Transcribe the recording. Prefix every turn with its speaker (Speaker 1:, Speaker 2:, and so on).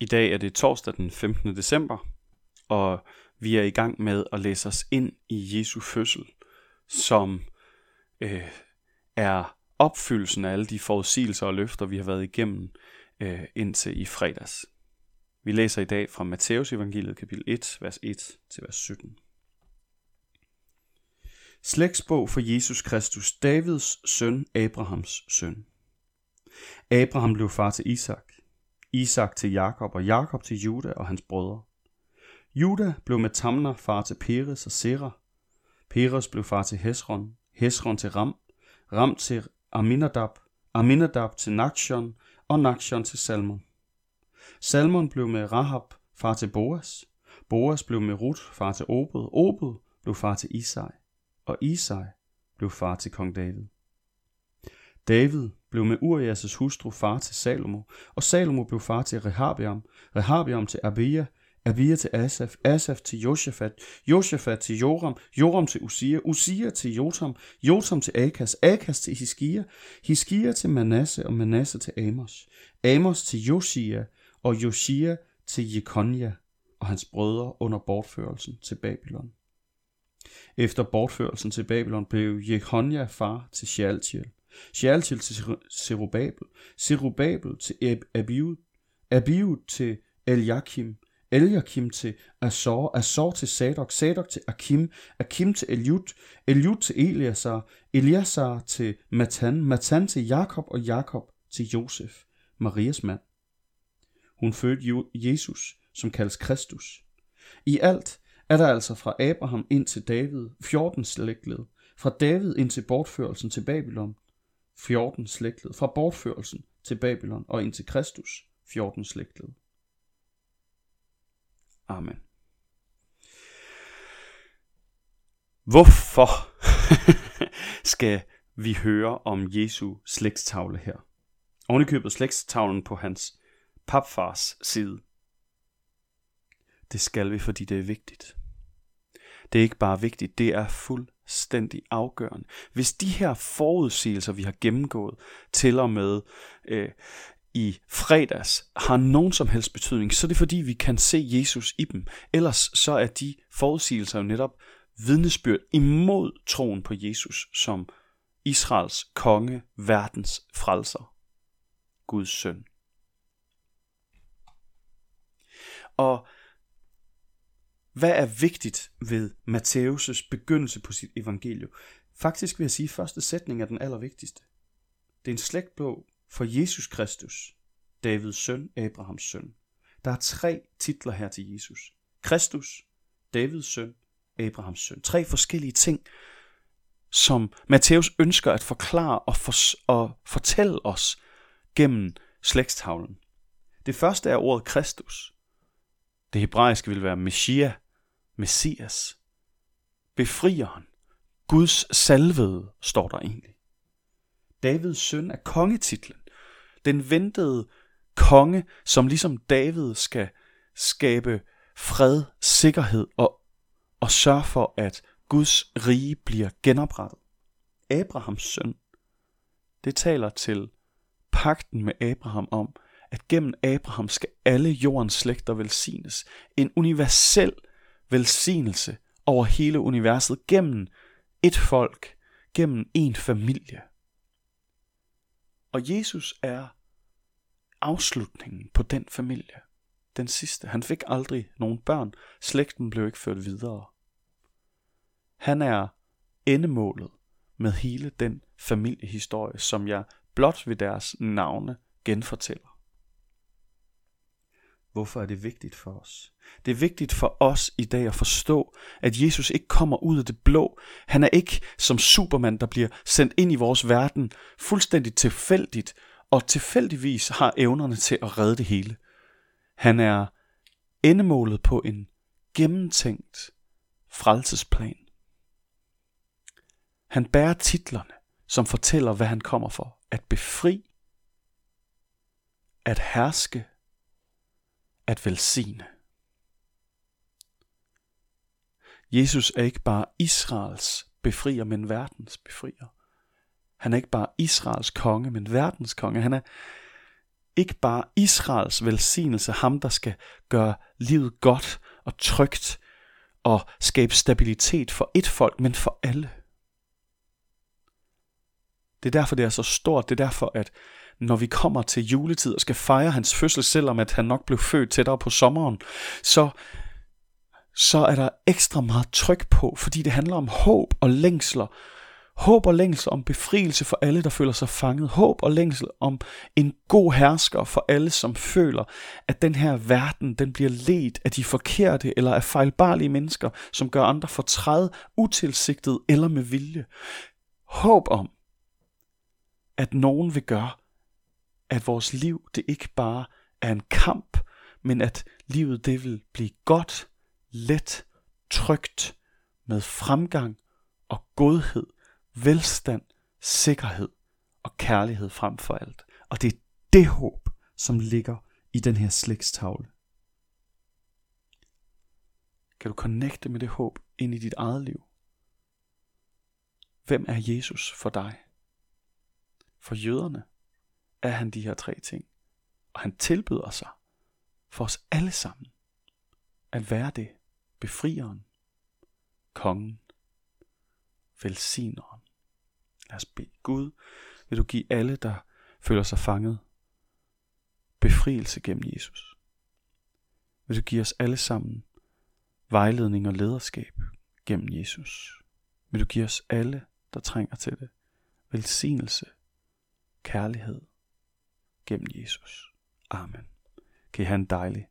Speaker 1: I dag er det torsdag den 15. december, og vi er i gang med at læse os ind i Jesu fødsel, som øh, er opfyldelsen af alle de forudsigelser og løfter, vi har været igennem øh, indtil i fredags. Vi læser i dag fra Matteus evangeliet kapitel 1, vers 1 til vers 17. Slægtsbog for Jesus Kristus, Davids søn, Abrahams søn. Abraham blev far til Isak, Isak til Jakob og Jakob til Juda og hans brødre. Juda blev med Tamner far til Peres og Sera. Peres blev far til Hesron, Hesron til Ram, Ram til Aminadab, Aminadab til Nakshon og Nakshon til Salmon. Salmon blev med Rahab far til Boas. Boas blev med Ruth far til Obed. Obed blev far til Isai. Og Isai blev far til kong David. David blev med Urias' hustru far til Salomo, og Salomo blev far til Rehabiam, Rehabiam til Abia, Abia til Asaf, Asaf til Josafat, Josafat til Joram, Joram til Usia, Usia til Jotam, Jotam til Akas, Akas til Hiskia, Hiskia til Manasse og Manasse til Amos, Amos til Josia og Josia til Jekonia og hans brødre under bortførelsen til Babylon. Efter bortførelsen til Babylon blev Jekonia far til Shealtiel, Shealtiel til Zerubabel, Zerubabel til Abiud, Abiud til Eliakim, Eliakim til Azor, Azor til Sadok, Sadok til Akim, Akim til Eliud, Eliud til Eliasar, Eliasar til Matan, Matan til Jakob og Jakob til Josef, Marias mand. Hun fødte Jesus, som kaldes Kristus. I alt er der altså fra Abraham ind til David 14 slægtled, fra David ind til bortførelsen til Babylon. 14 slægtled, fra bortførelsen til Babylon og ind til Kristus 14 slægtled. Amen. Hvorfor skal vi høre om Jesu slægtstavle her? Ovenikøbet slægtstavlen på hans papfars side. Det skal vi, fordi det er vigtigt. Det er ikke bare vigtigt, det er fuldstændig afgørende. Hvis de her forudsigelser, vi har gennemgået til og med øh, i fredags, har nogen som helst betydning, så er det fordi, vi kan se Jesus i dem. Ellers så er de forudsigelser jo netop vidnesbyrd imod troen på Jesus som Israels konge, verdens frelser, Guds søn. Og hvad er vigtigt ved Matthæus' begyndelse på sit evangelium? Faktisk vil jeg sige, at første sætning er den allervigtigste. Det er en slægtbog for Jesus Kristus, Davids søn, Abrahams søn. Der er tre titler her til Jesus. Kristus, Davids søn, Abrahams søn. Tre forskellige ting, som Matthæus ønsker at forklare og, for, og fortælle os gennem slægtstavlen. Det første er ordet Kristus. Det hebraiske vil være Messiah, Messias, befrieren, Guds salvede, står der egentlig. Davids søn er kongetitlen. Den ventede konge, som ligesom David skal skabe fred, sikkerhed og, og sørge for, at Guds rige bliver genoprettet. Abrahams søn, det taler til pakten med Abraham om, at gennem Abraham skal alle jordens slægter velsignes. En universel velsignelse over hele universet gennem et folk, gennem en familie. Og Jesus er afslutningen på den familie. Den sidste. Han fik aldrig nogen børn. Slægten blev ikke ført videre. Han er endemålet med hele den familiehistorie, som jeg blot ved deres navne genfortæller. Hvorfor er det vigtigt for os? Det er vigtigt for os i dag at forstå, at Jesus ikke kommer ud af det blå. Han er ikke som Superman, der bliver sendt ind i vores verden fuldstændig tilfældigt, og tilfældigvis har evnerne til at redde det hele. Han er endemålet på en gennemtænkt frelsesplan. Han bærer titlerne, som fortæller, hvad han kommer for. At befri, at herske at velsigne. Jesus er ikke bare Israels befrier, men verdens befrier. Han er ikke bare Israels konge, men verdens konge. Han er ikke bare Israels velsignelse, ham der skal gøre livet godt og trygt og skabe stabilitet for et folk, men for alle. Det er derfor, det er så stort. Det er derfor, at når vi kommer til juletid og skal fejre hans fødsel, selvom at han nok blev født tættere på sommeren, så, så er der ekstra meget tryk på, fordi det handler om håb og længsler. Håb og længsel om befrielse for alle, der føler sig fanget. Håb og længsel om en god hersker for alle, som føler, at den her verden den bliver ledt af de forkerte eller af fejlbarlige mennesker, som gør andre fortræd, utilsigtet eller med vilje. Håb om, at nogen vil gøre, at vores liv det ikke bare er en kamp, men at livet det vil blive godt, let, trygt, med fremgang og godhed, velstand, sikkerhed og kærlighed frem for alt. Og det er det håb, som ligger i den her slægstavle. Kan du connecte med det håb ind i dit eget liv? Hvem er Jesus for dig? For jøderne er han de her tre ting. Og han tilbyder sig for os alle sammen at være det befrieren, kongen, velsigneren. Lad os bede Gud, vil du give alle, der føler sig fanget, befrielse gennem Jesus. Vil du give os alle sammen vejledning og lederskab gennem Jesus. Vil du give os alle, der trænger til det, velsignelse kærlighed gennem Jesus. Amen. Kan I have en dejlig